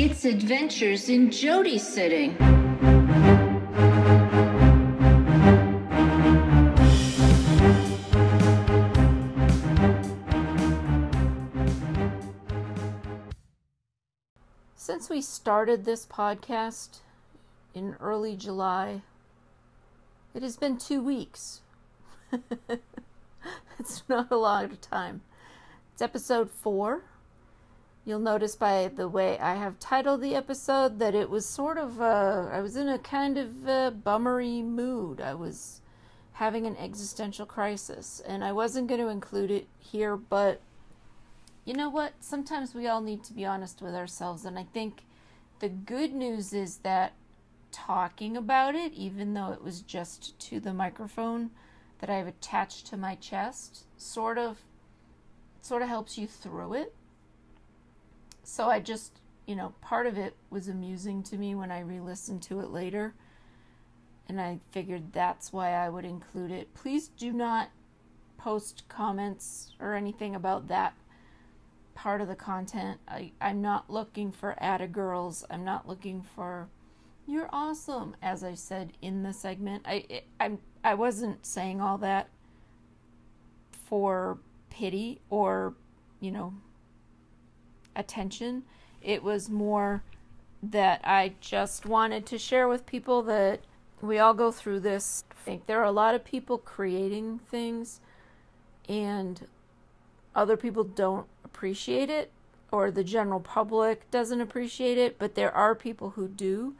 It's Adventures in Jody Sitting. Since we started this podcast in early July, it has been two weeks. it's not a lot of time. It's episode four. You'll notice by the way I have titled the episode that it was sort of, uh, I was in a kind of uh, bummery mood. I was having an existential crisis, and I wasn't going to include it here, but you know what? Sometimes we all need to be honest with ourselves, and I think the good news is that talking about it, even though it was just to the microphone that I've attached to my chest, sort of sort of helps you through it so I just, you know, part of it was amusing to me when I re listened to it later. And I figured that's why I would include it. Please do not post comments or anything about that part of the content. I, I'm not looking for Atta girls. I'm not looking for you're awesome, as I said in the segment. I I'm I wasn't saying all that for pity or, you know, attention. It was more that I just wanted to share with people that we all go through this. I think there are a lot of people creating things and other people don't appreciate it or the general public doesn't appreciate it, but there are people who do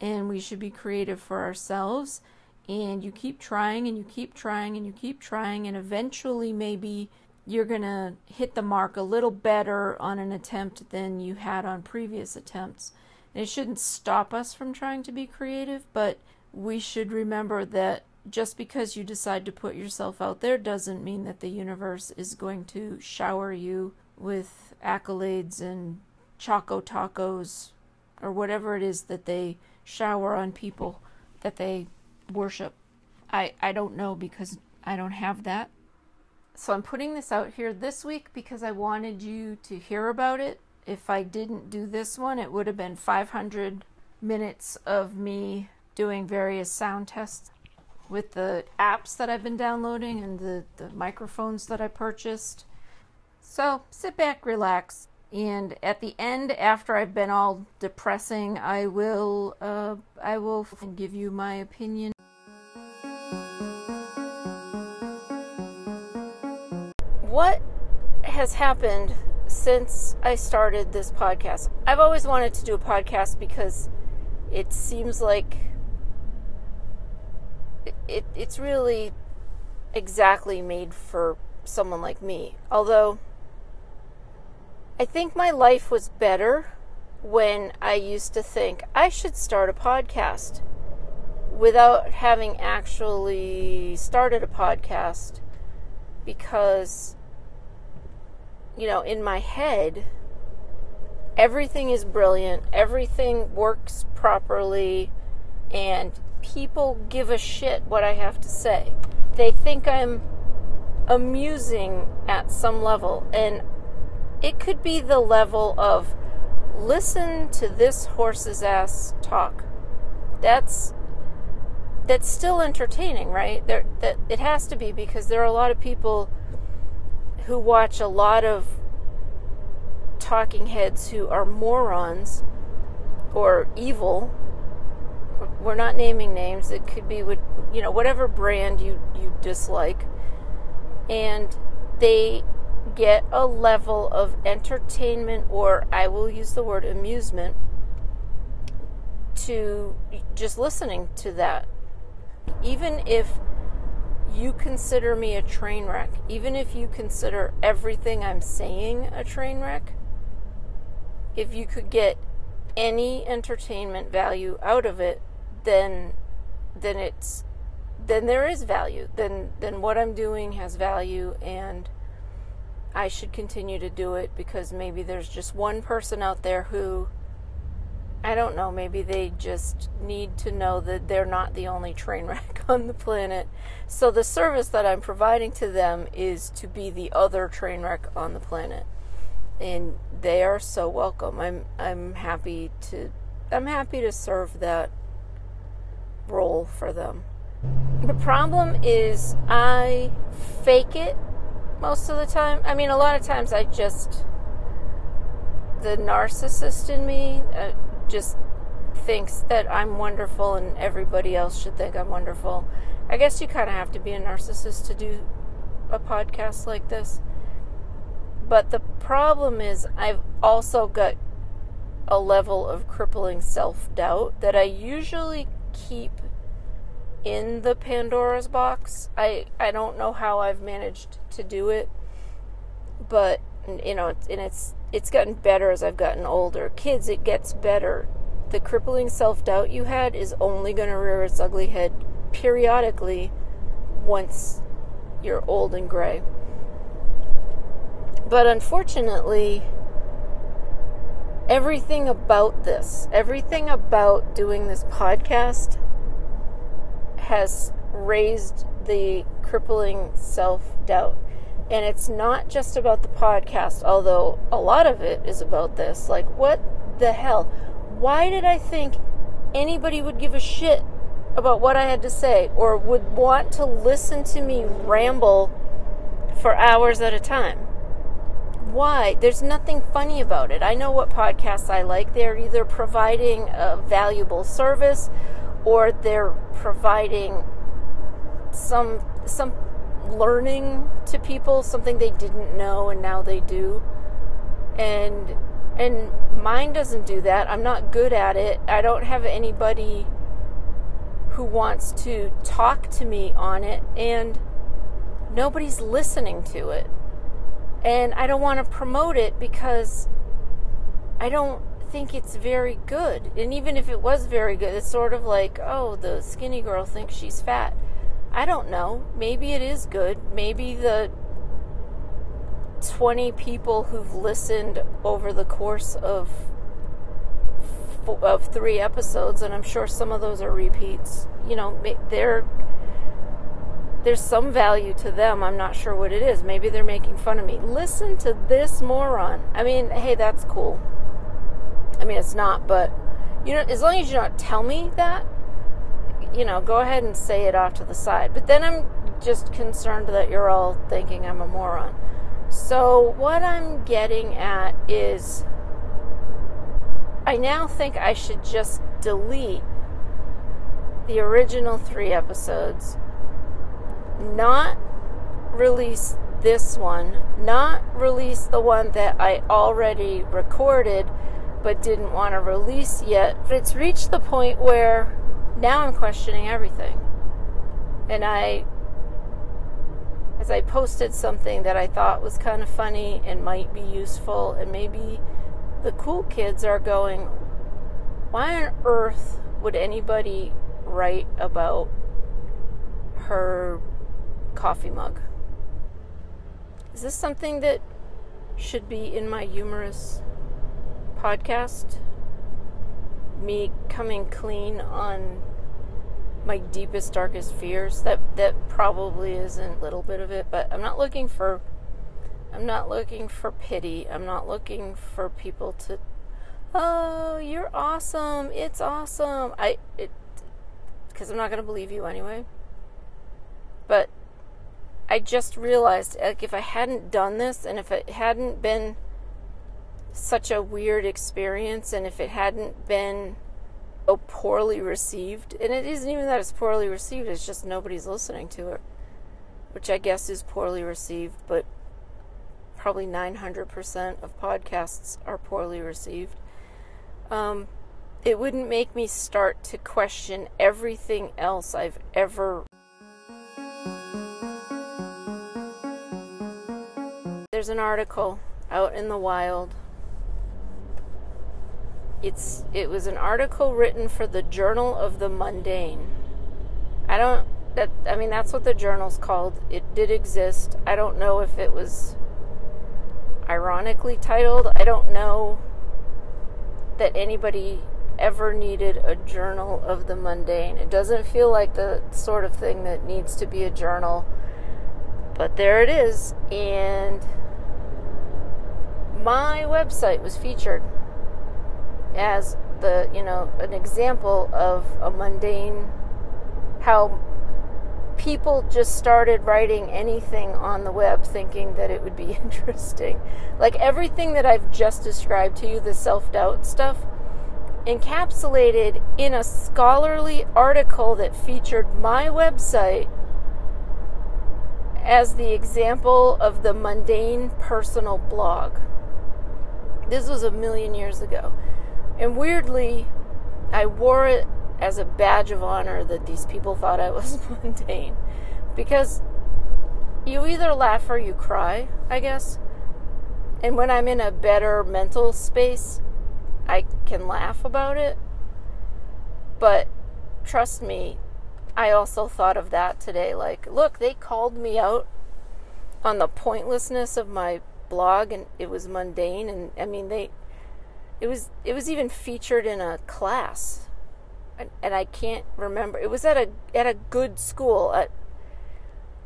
and we should be creative for ourselves and you keep trying and you keep trying and you keep trying and eventually maybe you're going to hit the mark a little better on an attempt than you had on previous attempts. And it shouldn't stop us from trying to be creative, but we should remember that just because you decide to put yourself out there doesn't mean that the universe is going to shower you with accolades and choco tacos or whatever it is that they shower on people that they worship. I, I don't know because I don't have that. So I'm putting this out here this week because I wanted you to hear about it. If I didn't do this one, it would have been 500 minutes of me doing various sound tests with the apps that I've been downloading and the, the microphones that I purchased. So sit back, relax, and at the end, after I've been all depressing, I will uh, I will give you my opinion. What has happened since I started this podcast? I've always wanted to do a podcast because it seems like it, it, it's really exactly made for someone like me. Although I think my life was better when I used to think I should start a podcast without having actually started a podcast because you know, in my head, everything is brilliant, everything works properly, and people give a shit what I have to say. They think I'm amusing at some level, and it could be the level of listen to this horse's ass talk. That's that's still entertaining, right? There that it has to be because there are a lot of people who watch a lot of talking heads who are morons or evil. We're not naming names. It could be with you know whatever brand you you dislike, and they get a level of entertainment or I will use the word amusement to just listening to that. Even if you consider me a train wreck, even if you consider everything I'm saying a train wreck, if you could get any entertainment value out of it, then then it's then there is value. Then then what I'm doing has value and I should continue to do it because maybe there's just one person out there who I don't know, maybe they just need to know that they're not the only train wreck on the planet. So the service that I'm providing to them is to be the other train wreck on the planet. and they are so welcome. I'm I'm happy to I'm happy to serve that role for them. The problem is I fake it most of the time. I mean, a lot of times I just the narcissist in me uh, just thinks that I'm wonderful and everybody else should think I'm wonderful. I guess you kind of have to be a narcissist to do a podcast like this. But the problem is, I've also got a level of crippling self doubt that I usually keep in the Pandora's box. I, I don't know how I've managed to do it, but you know, and it's it's gotten better as I've gotten older. Kids, it gets better. The crippling self doubt you had is only going to rear its ugly head periodically once you're old and gray. But unfortunately, everything about this, everything about doing this podcast has raised the crippling self doubt. And it's not just about the podcast, although a lot of it is about this. Like, what the hell? Why did I think anybody would give a shit about what I had to say or would want to listen to me ramble for hours at a time? why? There's nothing funny about it. I know what podcasts I like. They're either providing a valuable service or they're providing some some learning to people, something they didn't know and now they do. And and mine doesn't do that. I'm not good at it. I don't have anybody who wants to talk to me on it and nobody's listening to it and I don't want to promote it because I don't think it's very good. And even if it was very good, it's sort of like, oh, the skinny girl thinks she's fat. I don't know. Maybe it is good. Maybe the 20 people who've listened over the course of of 3 episodes and I'm sure some of those are repeats. You know, they're there's some value to them. I'm not sure what it is. Maybe they're making fun of me. Listen to this moron. I mean, hey, that's cool. I mean, it's not, but you know, as long as you don't tell me that, you know, go ahead and say it off to the side. But then I'm just concerned that you're all thinking I'm a moron. So, what I'm getting at is I now think I should just delete the original three episodes not release this one, not release the one that I already recorded but didn't want to release yet. But it's reached the point where now I'm questioning everything. And I, as I posted something that I thought was kind of funny and might be useful, and maybe the cool kids are going, why on earth would anybody write about her coffee mug. Is this something that should be in my humorous podcast? Me coming clean on my deepest darkest fears that that probably isn't a little bit of it but i'm not looking for i'm not looking for pity. I'm not looking for people to oh you're awesome. It's awesome. I it because i'm not going to believe you anyway. But I just realized like if I hadn't done this and if it hadn't been such a weird experience and if it hadn't been so poorly received and it isn't even that it's poorly received it's just nobody's listening to it which I guess is poorly received but probably 900% of podcasts are poorly received um, it wouldn't make me start to question everything else I've ever there's an article out in the wild. It's it was an article written for the Journal of the Mundane. I don't that I mean that's what the journal's called. It did exist. I don't know if it was ironically titled. I don't know that anybody ever needed a journal of the mundane. It doesn't feel like the sort of thing that needs to be a journal. But there it is and my website was featured as the, you know, an example of a mundane, how people just started writing anything on the web thinking that it would be interesting. Like everything that I've just described to you, the self doubt stuff, encapsulated in a scholarly article that featured my website as the example of the mundane personal blog. This was a million years ago. And weirdly, I wore it as a badge of honor that these people thought I was mundane. Because you either laugh or you cry, I guess. And when I'm in a better mental space, I can laugh about it. But trust me, I also thought of that today. Like, look, they called me out on the pointlessness of my blog and it was mundane and I mean they it was it was even featured in a class. And, I can't remember. It was at a at a good school at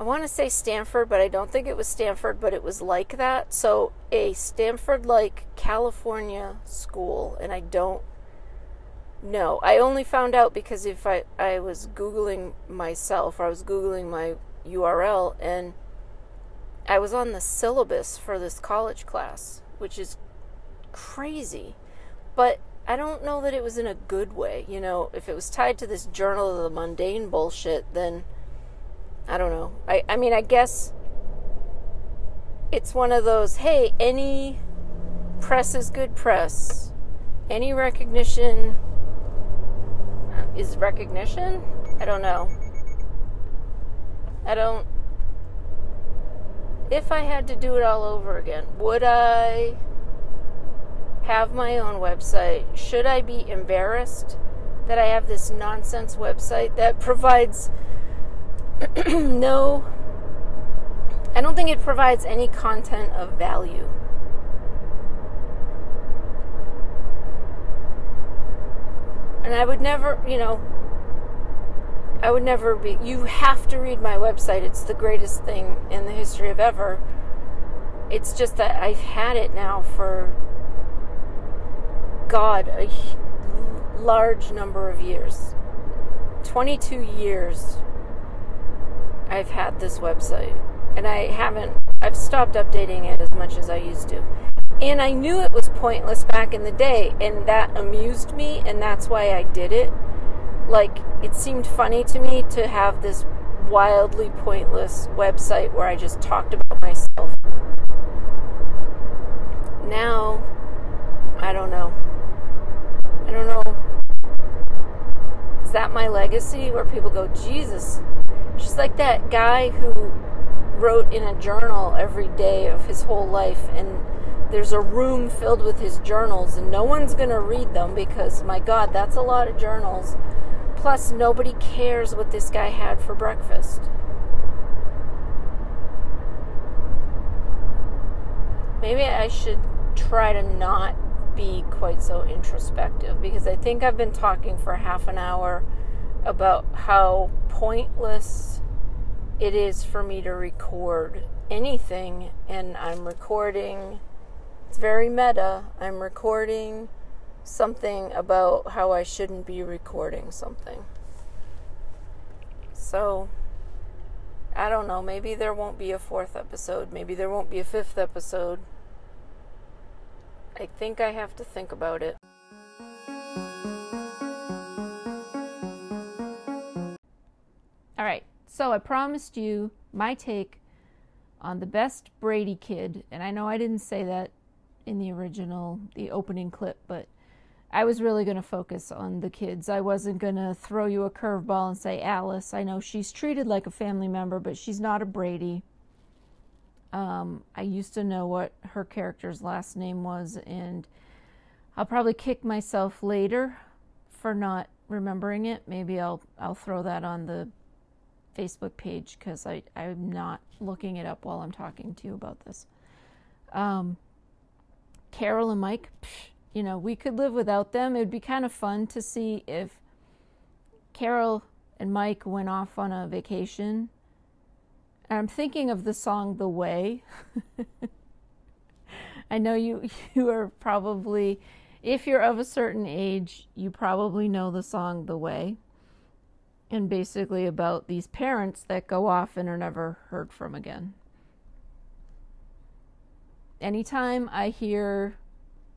I want to say Stanford but I don't think it was Stanford but it was like that. So a Stanford like California school and I don't know. I only found out because if I I was googling myself or I was googling my URL and I was on the syllabus for this college class, which is crazy. But I don't know that it was in a good way. You know, if it was tied to this journal of the mundane bullshit, then I don't know. I, I mean, I guess it's one of those hey, any press is good press. Any recognition is recognition? I don't know. I don't if I had to do it all over again, would I have my own website? Should I be embarrassed that I have this nonsense website that provides no, I don't think it provides any content of value. And I would never, you know, I would never be. You have to read my website. It's the greatest thing in the history of ever. It's just that I've had it now for, God, a large number of years. 22 years I've had this website. And I haven't, I've stopped updating it as much as I used to. And I knew it was pointless back in the day, and that amused me, and that's why I did it like it seemed funny to me to have this wildly pointless website where I just talked about myself. Now, I don't know. I don't know. Is that my legacy where people go, Jesus? She's like that guy who wrote in a journal every day of his whole life and there's a room filled with his journals and no one's going to read them because my god that's a lot of journals Plus, nobody cares what this guy had for breakfast. Maybe I should try to not be quite so introspective because I think I've been talking for half an hour about how pointless it is for me to record anything, and I'm recording. It's very meta. I'm recording something about how I shouldn't be recording something. So, I don't know. Maybe there won't be a fourth episode. Maybe there won't be a fifth episode. I think I have to think about it. All right. So, I promised you my take on the best Brady kid. And I know I didn't say that in the original, the opening clip, but I was really going to focus on the kids. I wasn't going to throw you a curveball and say, Alice, I know she's treated like a family member, but she's not a Brady. Um, I used to know what her character's last name was, and I'll probably kick myself later for not remembering it. Maybe I'll I'll throw that on the Facebook page because I I'm not looking it up while I'm talking to you about this. Um, Carol and Mike. Psh, you know, we could live without them. It would be kind of fun to see if Carol and Mike went off on a vacation. And I'm thinking of the song The Way. I know you you are probably if you're of a certain age, you probably know the song The Way. And basically about these parents that go off and are never heard from again. Anytime I hear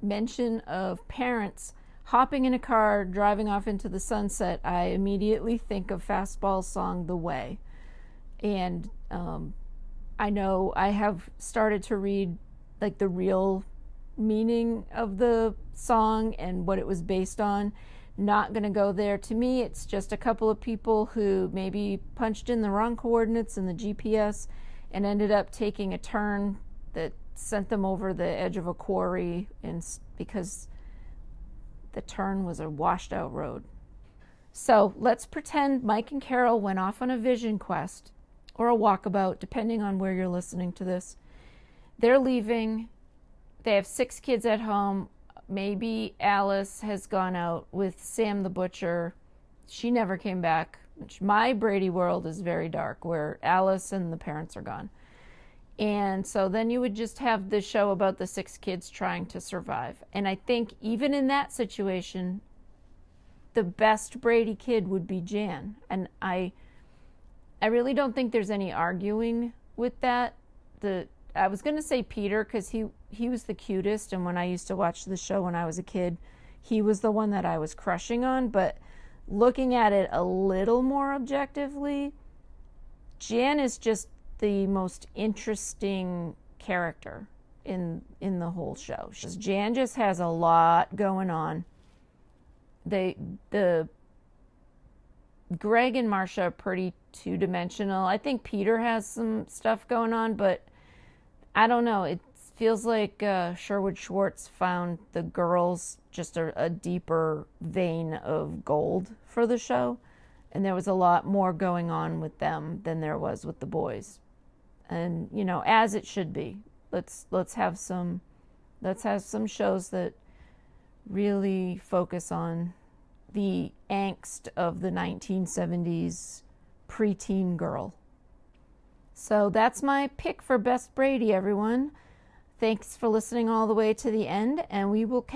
mention of parents hopping in a car, driving off into the sunset, I immediately think of Fastball's song The Way. And um, I know I have started to read like the real meaning of the song and what it was based on. Not going to go there. To me, it's just a couple of people who maybe punched in the wrong coordinates in the GPS and ended up taking a turn that sent them over the edge of a quarry and because the turn was a washed out road. So let's pretend Mike and Carol went off on a vision quest or a walkabout, depending on where you're listening to this. They're leaving they have six kids at home. Maybe Alice has gone out with Sam the Butcher. She never came back. Which my Brady world is very dark, where Alice and the parents are gone. And so then you would just have the show about the six kids trying to survive. And I think even in that situation, the best Brady kid would be Jan. And I I really don't think there's any arguing with that. The I was going to say Peter cuz he he was the cutest and when I used to watch the show when I was a kid, he was the one that I was crushing on, but looking at it a little more objectively, Jan is just the most interesting character in in the whole show. Jan just has a lot going on. They the Greg and Marcia are pretty two dimensional. I think Peter has some stuff going on, but I don't know. It feels like uh, Sherwood Schwartz found the girls just a, a deeper vein of gold for the show, and there was a lot more going on with them than there was with the boys, and you know, as it should be. Let's let's have some let's have some shows that really focus on the angst of the 1970s preteen girl. So that's my pick for Best Brady, everyone. Thanks for listening all the way to the end, and we will